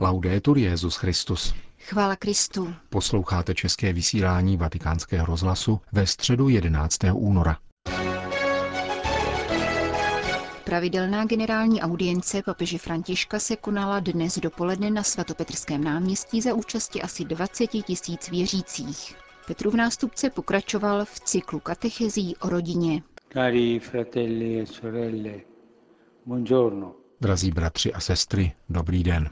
Laudetur Jezus Christus. Chvála Kristu. Posloucháte české vysílání Vatikánského rozhlasu ve středu 11. února. Pravidelná generální audience papeže Františka se konala dnes dopoledne na svatopetrském náměstí za účasti asi 20 tisíc věřících. Petrův nástupce pokračoval v cyklu katechezí o rodině. Cari fratelli e sorelle, buongiorno. Drazí bratři a sestry, dobrý den.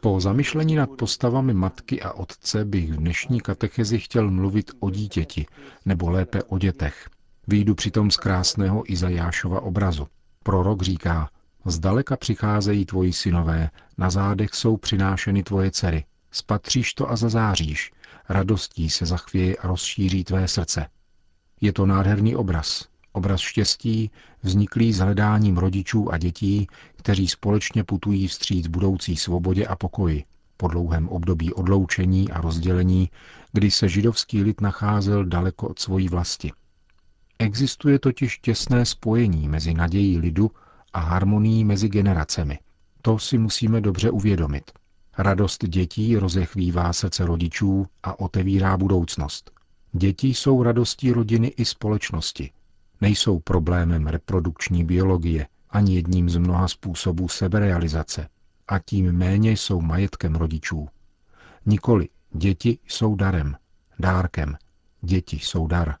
Po zamyšlení nad postavami matky a otce bych v dnešní katechezi chtěl mluvit o dítěti, nebo lépe o dětech. Výjdu přitom z krásného Izajášova obrazu. Prorok říká, zdaleka přicházejí tvoji synové, na zádech jsou přinášeny tvoje dcery. Spatříš to a zazáříš, radostí se zachvěje a rozšíří tvé srdce. Je to nádherný obraz, obraz štěstí, vzniklý s hledáním rodičů a dětí, kteří společně putují vstříc budoucí svobodě a pokoji, po dlouhém období odloučení a rozdělení, kdy se židovský lid nacházel daleko od svojí vlasti. Existuje totiž těsné spojení mezi nadějí lidu a harmonií mezi generacemi. To si musíme dobře uvědomit. Radost dětí rozechvívá srdce rodičů a otevírá budoucnost. Děti jsou radostí rodiny i společnosti. Nejsou problémem reprodukční biologie ani jedním z mnoha způsobů seberealizace a tím méně jsou majetkem rodičů. Nikoli, děti jsou darem, dárkem. Děti jsou dar.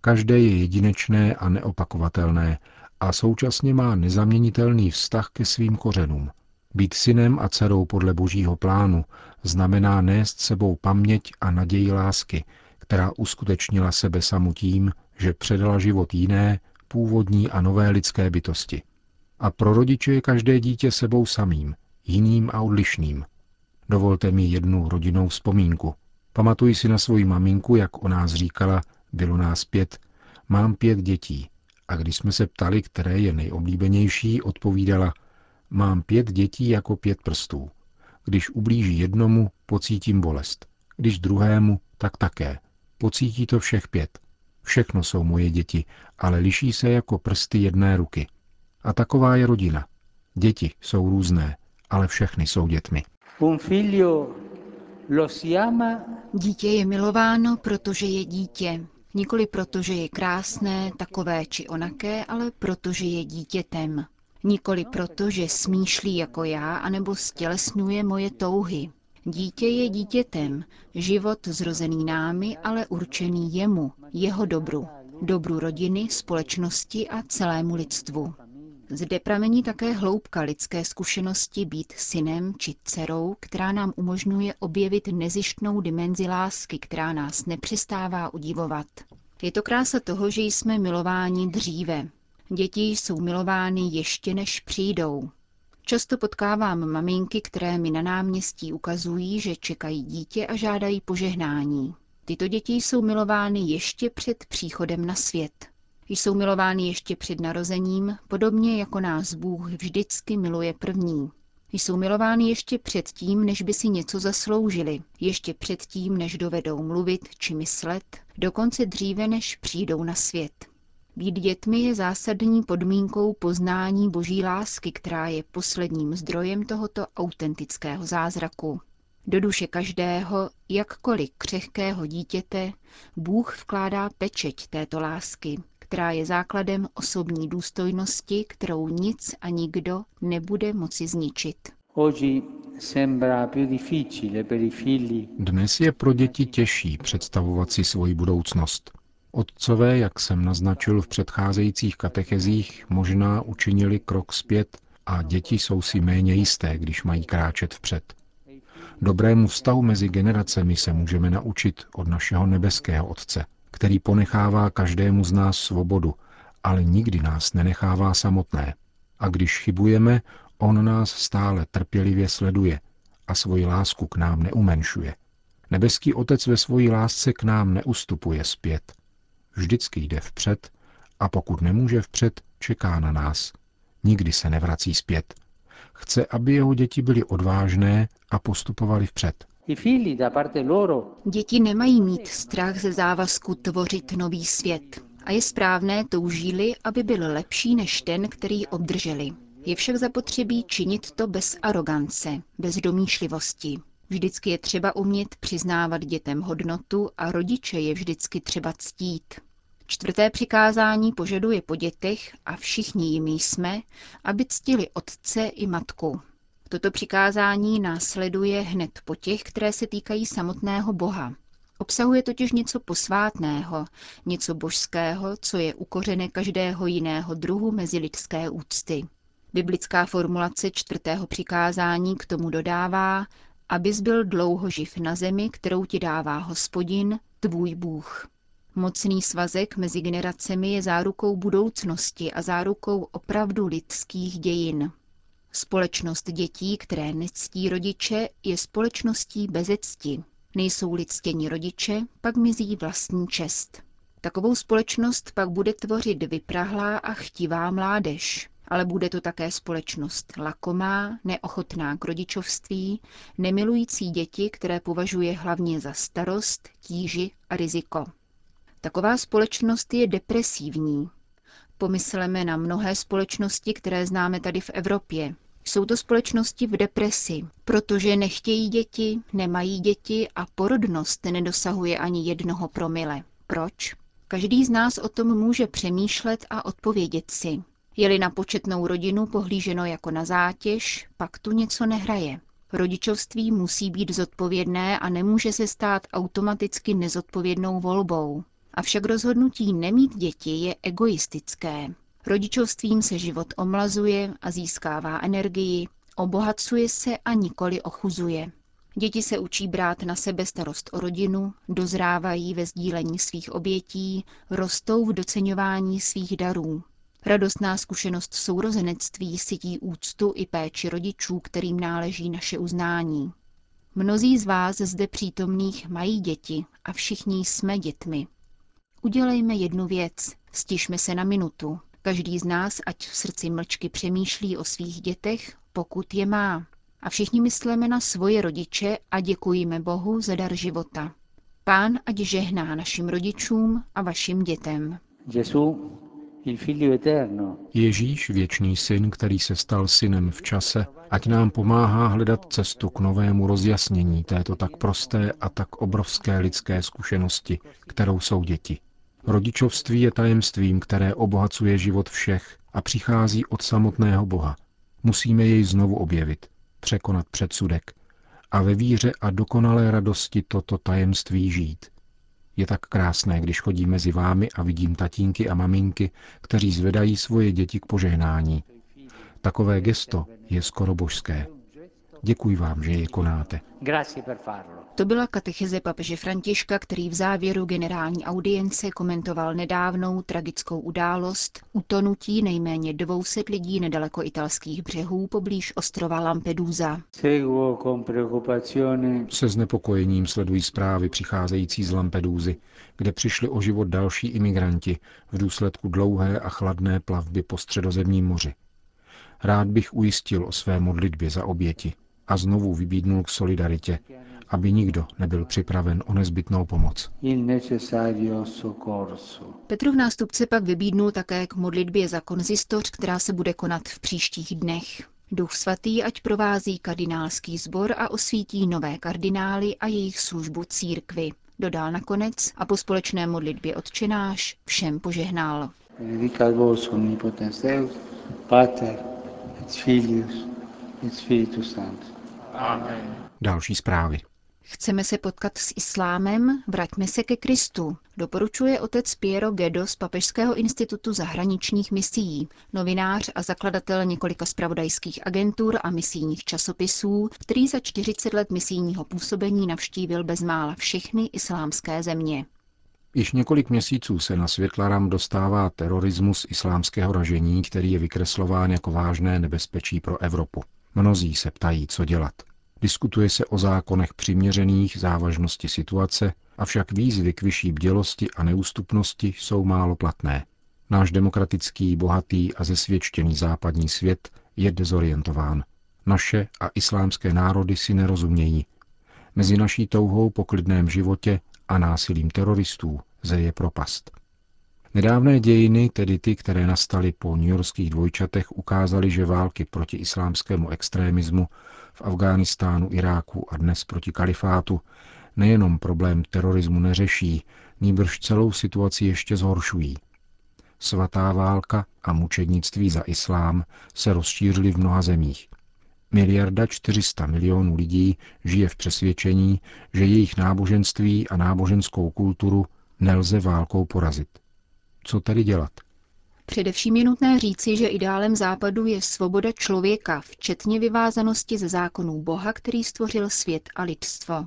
Každé je jedinečné a neopakovatelné a současně má nezaměnitelný vztah ke svým kořenům. Být synem a dcerou podle božího plánu znamená nést sebou paměť a naději lásky, která uskutečnila sebe samu tím, že předala život jiné, původní a nové lidské bytosti. A pro rodiče je každé dítě sebou samým, jiným a odlišným. Dovolte mi jednu rodinnou vzpomínku. Pamatuji si na svoji maminku, jak o nás říkala, bylo nás pět, mám pět dětí. A když jsme se ptali, které je nejoblíbenější, odpovídala, mám pět dětí jako pět prstů. Když ublíží jednomu, pocítím bolest. Když druhému, tak také. Pocítí to všech pět. Všechno jsou moje děti, ale liší se jako prsty jedné ruky. A taková je rodina. Děti jsou různé, ale všechny jsou dětmi. un figlio lo si ama Dítě je milováno, protože je dítě. Nikoli proto, že je krásné, takové či onaké, ale protože je dítětem. Nikoli proto, že smýšlí jako já, anebo stělesňuje moje touhy. Dítě je dítětem, život zrozený námi, ale určený jemu, jeho dobru. Dobru rodiny, společnosti a celému lidstvu. Zde pramení také hloubka lidské zkušenosti být synem či dcerou, která nám umožňuje objevit nezištnou dimenzi lásky, která nás nepřestává udivovat. Je to krása toho, že jsme milováni dříve. Děti jsou milovány ještě než přijdou. Často potkávám maminky, které mi na náměstí ukazují, že čekají dítě a žádají požehnání. Tyto děti jsou milovány ještě před příchodem na svět. Jsou milovány ještě před narozením, podobně jako nás Bůh vždycky miluje první. Jsou milovány ještě před tím, než by si něco zasloužili, ještě před tím, než dovedou mluvit či myslet, dokonce dříve, než přijdou na svět. Být dětmi je zásadní podmínkou poznání boží lásky, která je posledním zdrojem tohoto autentického zázraku. Do duše každého, jakkoliv křehkého dítěte, Bůh vkládá pečeť této lásky, která je základem osobní důstojnosti, kterou nic a nikdo nebude moci zničit. oggi sembra più difficile per i figli Dnes je pro děti těžší představovat si svoji budoucnost. Otcové, jak jsem naznačil v předcházejících katechezích, možná učinili krok zpět a děti jsou si méně jisté, když mají kráčet vpřed. Dobrému vztahu mezi generacemi se můžeme naučit od našeho nebeského Otce, který ponechává každému z nás svobodu, ale nikdy nás nenechává samotné. A když chybujeme, on nás stále trpělivě sleduje a svoji lásku k nám neumenšuje. Nebeský Otec ve svojí lásce k nám neustupuje zpět. Vždycky jde vpřed a pokud nemůže vpřed, čeká na nás. Nikdy se nevrací zpět. Chce, aby jeho děti byly odvážné a postupovali vpřed. i figli da parte loro Děti nemají mít strach ze závazku tvořit nový svět. A je správné toužíli, aby byl lepší než ten, který obdrželi. Je však zapotřebí činit to bez arogance, bez domýšlivosti. Vždycky je třeba umět přiznávat dětem hodnotu a rodiče je vždycky třeba ctít. Čtvrté přikázání požaduje po dětech, a všichni jimi jsme, aby ctili otce i matku. Toto přikázání následuje hned po těch, které se týkají samotného Boha. Obsahuje totiž něco posvátného, něco božského, co je ukořené každého jiného druhu mezi lidské úcty. Biblická formulace čtvrtého přikázání k tomu dodává, abys byl dlouho živ na zemi, kterou ti dává hospodin, tvůj Bůh. Mocný svazek mezi generacemi je zárukou budoucnosti a zárukou opravdu lidských dějin. Společnost dětí, které nectí rodiče, je společností bez cti. Nejsou ctění rodiče, pak mizí vlastní čest. Takovou společnost pak bude tvořit vyprahlá a chtivá mládež, ale bude to také společnost lakomá, neochotná k rodičovství, nemilující děti, které považuje hlavně za starost, tíži a riziko. Taková společnost je depresivní. Pomysleme na mnohé společnosti, které známe tady v Evropě. Jsou to společnosti v depresi, protože nechtějí děti, nemají děti a porodnost nedosahuje ani jednoho promile. Proč? Každý z nás o tom může přemýšlet a odpovědět si. Je-li na početnou rodinu pohlíženo jako na zátěž, pak tu něco nehraje. Rodičovství musí být zodpovědné a nemůže se stát automaticky nezodpovědnou volbou. Avšak rozhodnutí nemít děti je egoistické. Rodičovstvím se život omlazuje a získává energii, obohacuje se a nikoli ochuzuje. Děti se učí brát na sebe starost o rodinu, dozrávají ve sdílení svých obětí, rostou v doceňování svých darů. Radostná zkušenost sourozenectví sytí úctu i péči rodičů, kterým náleží naše uznání. Mnozí z vás zde přítomných mají děti a všichni jsme dětmi. Udělejme jednu věc, stižme se na minutu. Každý z nás, ať v srdci mlčky přemýšlí o svých dětech, pokud je má. A všichni myslíme na svoje rodiče a děkujeme Bohu za dar života. Pán ať žehná našim rodičům a vašim dětem. Ježíš, věčný syn, který se stal synem v čase, ať nám pomáhá hledat cestu k novému rozjasnění této tak prosté a tak obrovské lidské zkušenosti, kterou jsou děti. Rodičovství je tajemstvím, které obohacuje život všech a přichází od samotného Boha. Musíme jej znovu objevit, překonat předsudek a ve víře a dokonalé radosti toto tajemství žít. Je tak krásné, když chodím mezi vámi a vidím tatínky a maminky, kteří zvedají svoje děti k požehnání. Takové gesto je skoro božské. Děkuji vám, že je konáte. To byla katecheze papeže Františka, který v závěru generální audience komentoval nedávnou tragickou událost utonutí nejméně 200 lidí nedaleko italských břehů poblíž ostrova Lampedusa. Se znepokojením sledují zprávy přicházející z Lampedusy, kde přišli o život další imigranti v důsledku dlouhé a chladné plavby po středozemním moři. Rád bych ujistil o své modlitbě za oběti a znovu vybídnul k solidaritě, aby nikdo nebyl připraven o nezbytnou pomoc. Petrův nástupce pak vybídnul také k modlitbě za konzistoř, která se bude konat v příštích dnech. Duch svatý ať provází kardinálský sbor a osvítí nové kardinály a jejich službu církvy. Dodal nakonec a po společné modlitbě odčenáš všem požehnal. Benedicat vos omnipotens Deus, Pater et Filius et Spiritus Sanctus. Další zprávy. Chceme se potkat s islámem? Vraťme se ke Kristu, doporučuje otec Piero Gedo z Papežského institutu zahraničních misií, novinář a zakladatel několika spravodajských agentur a misijních časopisů, který za 40 let misijního působení navštívil bezmála všechny islámské země. Již několik měsíců se na světlaram dostává terorismus islámského ražení, který je vykreslován jako vážné nebezpečí pro Evropu. Mnozí se ptají, co dělat. Diskutuje se o zákonech přiměřených závažnosti situace, avšak výzvy k vyšší bdělosti a neústupnosti jsou málo platné. Náš demokratický, bohatý a zesvědčený západní svět je dezorientován. Naše a islámské národy si nerozumějí. Mezi naší touhou po klidném životě a násilím teroristů zeje propast. Nedávné dějiny, tedy ty, které nastaly po newyorských dvojčatech, ukázaly, že války proti islámskému extrémismu v Afghánistánu, Iráku a dnes proti kalifátu nejenom problém terorismu neřeší, nýbrž celou situaci ještě zhoršují. Svatá válka a mučednictví za islám se rozšířily v mnoha zemích. Miliarda 400 milionů lidí žije v přesvědčení, že jejich náboženství a náboženskou kulturu nelze válkou porazit. Co tedy dělat? Především je nutné říci, že ideálem západu je svoboda člověka, včetně vyvázanosti ze zákonů Boha, který stvořil svět a lidstvo.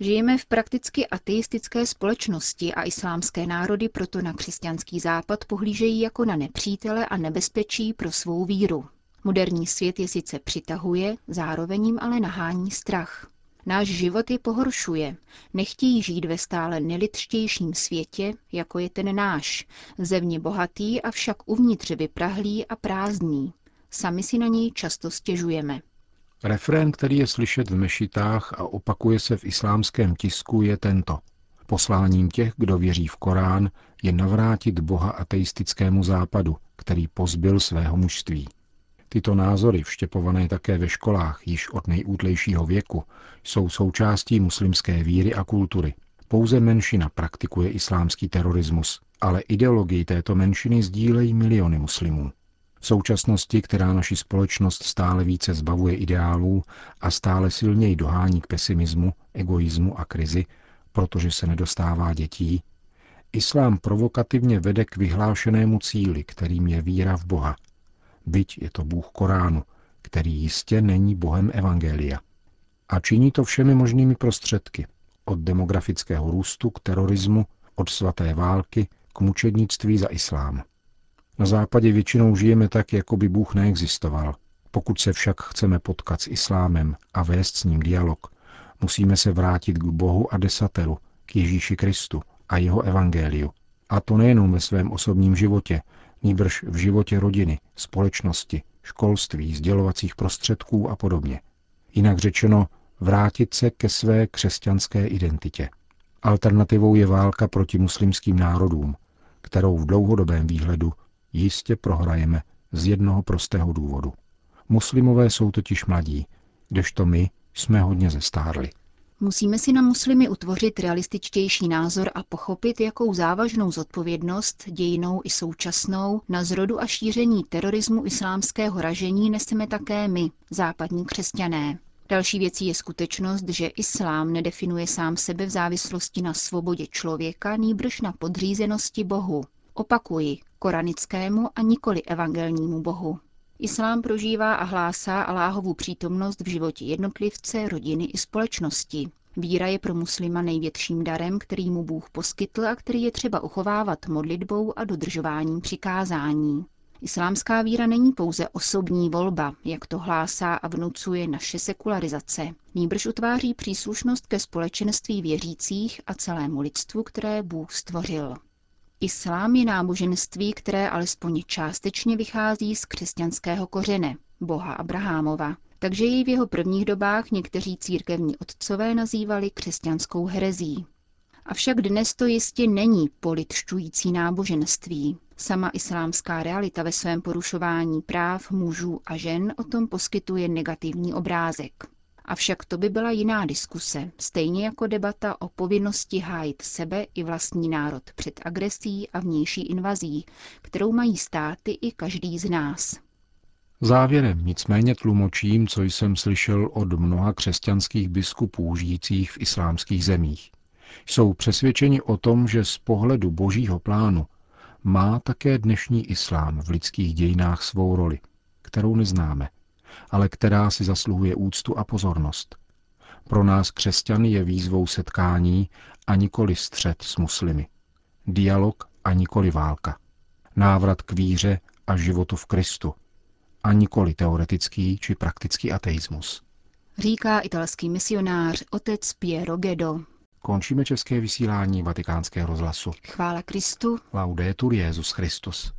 Žijeme v prakticky ateistické společnosti a islámské národy proto na křesťanský západ pohlížejí jako na nepřítele a nebezpečí pro svou víru. Moderní svět je sice přitahuje, zároveň jim ale nahání strach. Náš život je pohoršuje. Nechtějí žít ve stále nelidštějším světě, jako je ten náš, zevně bohatý, avšak uvnitř vyprahlý a prázdný. Sami si na něj často stěžujeme. Refrén, který je slyšet v mešitách a opakuje se v islámském tisku, je tento. Posláním těch, kdo věří v Korán, je navrátit Boha ateistickému západu, který pozbyl svého mužství. Tyto názory, vštěpované také ve školách již od nejútlejšího věku, jsou součástí muslimské víry a kultury. Pouze menšina praktikuje islámský terorismus, ale ideologii této menšiny sdílejí miliony muslimů. V současnosti, která naši společnost stále více zbavuje ideálů a stále silněji dohání k pesimismu, egoismu a krizi, protože se nedostává dětí, islám provokativně vede k vyhlášenému cíli, kterým je víra v Boha. Byť je to Bůh Koránu, který jistě není Bohem Evangelia. A činí to všemi možnými prostředky, od demografického růstu k terorismu, od svaté války k mučednictví za islám. Na západě většinou žijeme tak, jako by Bůh neexistoval. Pokud se však chceme potkat s islámem a vést s ním dialog, musíme se vrátit k Bohu a desateru, k Ježíši Kristu a jeho evangeliu. A to nejenom ve svém osobním životě, nýbrž v životě rodiny, společnosti, školství, sdělovacích prostředků a podobně. Jinak řečeno, vrátit se ke své křesťanské identitě. Alternativou je válka proti muslimským národům, kterou v dlouhodobém výhledu jistě prohrajeme z jednoho prostého důvodu. Muslimové jsou totiž mladí, kdežto my jsme hodně zestárli. Musíme si na muslimy utvořit realističtější názor a pochopit, jakou závažnou zodpovědnost, dějinou i současnou, na zrodu a šíření terorismu islámského ražení neseme také my, západní křesťané. Další věcí je skutečnost, že islám nedefinuje sám sebe v závislosti na svobodě člověka, nýbrž na podřízenosti Bohu. Opakuji, koranickému a nikoli evangelnímu bohu. Islám prožívá a hlásá Aláhovu přítomnost v životě jednotlivce, rodiny i společnosti. Víra je pro muslima největším darem, který mu Bůh poskytl a který je třeba uchovávat modlitbou a dodržováním přikázání. Islámská víra není pouze osobní volba, jak to hlásá a vnucuje naše sekularizace. Nýbrž utváří příslušnost ke společenství věřících a celému lidstvu, které Bůh stvořil. Islám je náboženství, které alespoň částečně vychází z křesťanského kořene, boha Abrahámova, takže jej v jeho prvních dobách někteří církevní otcové nazývali křesťanskou herezí. Avšak dnes to jistě není politšťující náboženství. Sama islámská realita ve svém porušování práv mužů a žen o tom poskytuje negativní obrázek. Avšak to by byla jiná diskuse, stejně jako debata o povinnosti hájit sebe i vlastní národ před agresí a vnější invazí, kterou mají státy i každý z nás. Závěrem nicméně tlumočím, co jsem slyšel od mnoha křesťanských biskupů žijících v islámských zemích. Jsou přesvědčeni o tom, že z pohledu božího plánu má také dnešní islám v lidských dějinách svou roli, kterou neznáme – ale která si zasluhuje úctu a pozornost. Pro nás křesťany je výzvou setkání a nikoli střed s muslimy. Dialog a nikoli válka. Návrat k víře a životu v Kristu. A nikoli teoretický či praktický ateismus. Říká italský misionář otec Piero Gedo. Končíme české vysílání vatikánského rozhlasu. Chvála Kristu. Laudetur Jezus Christus.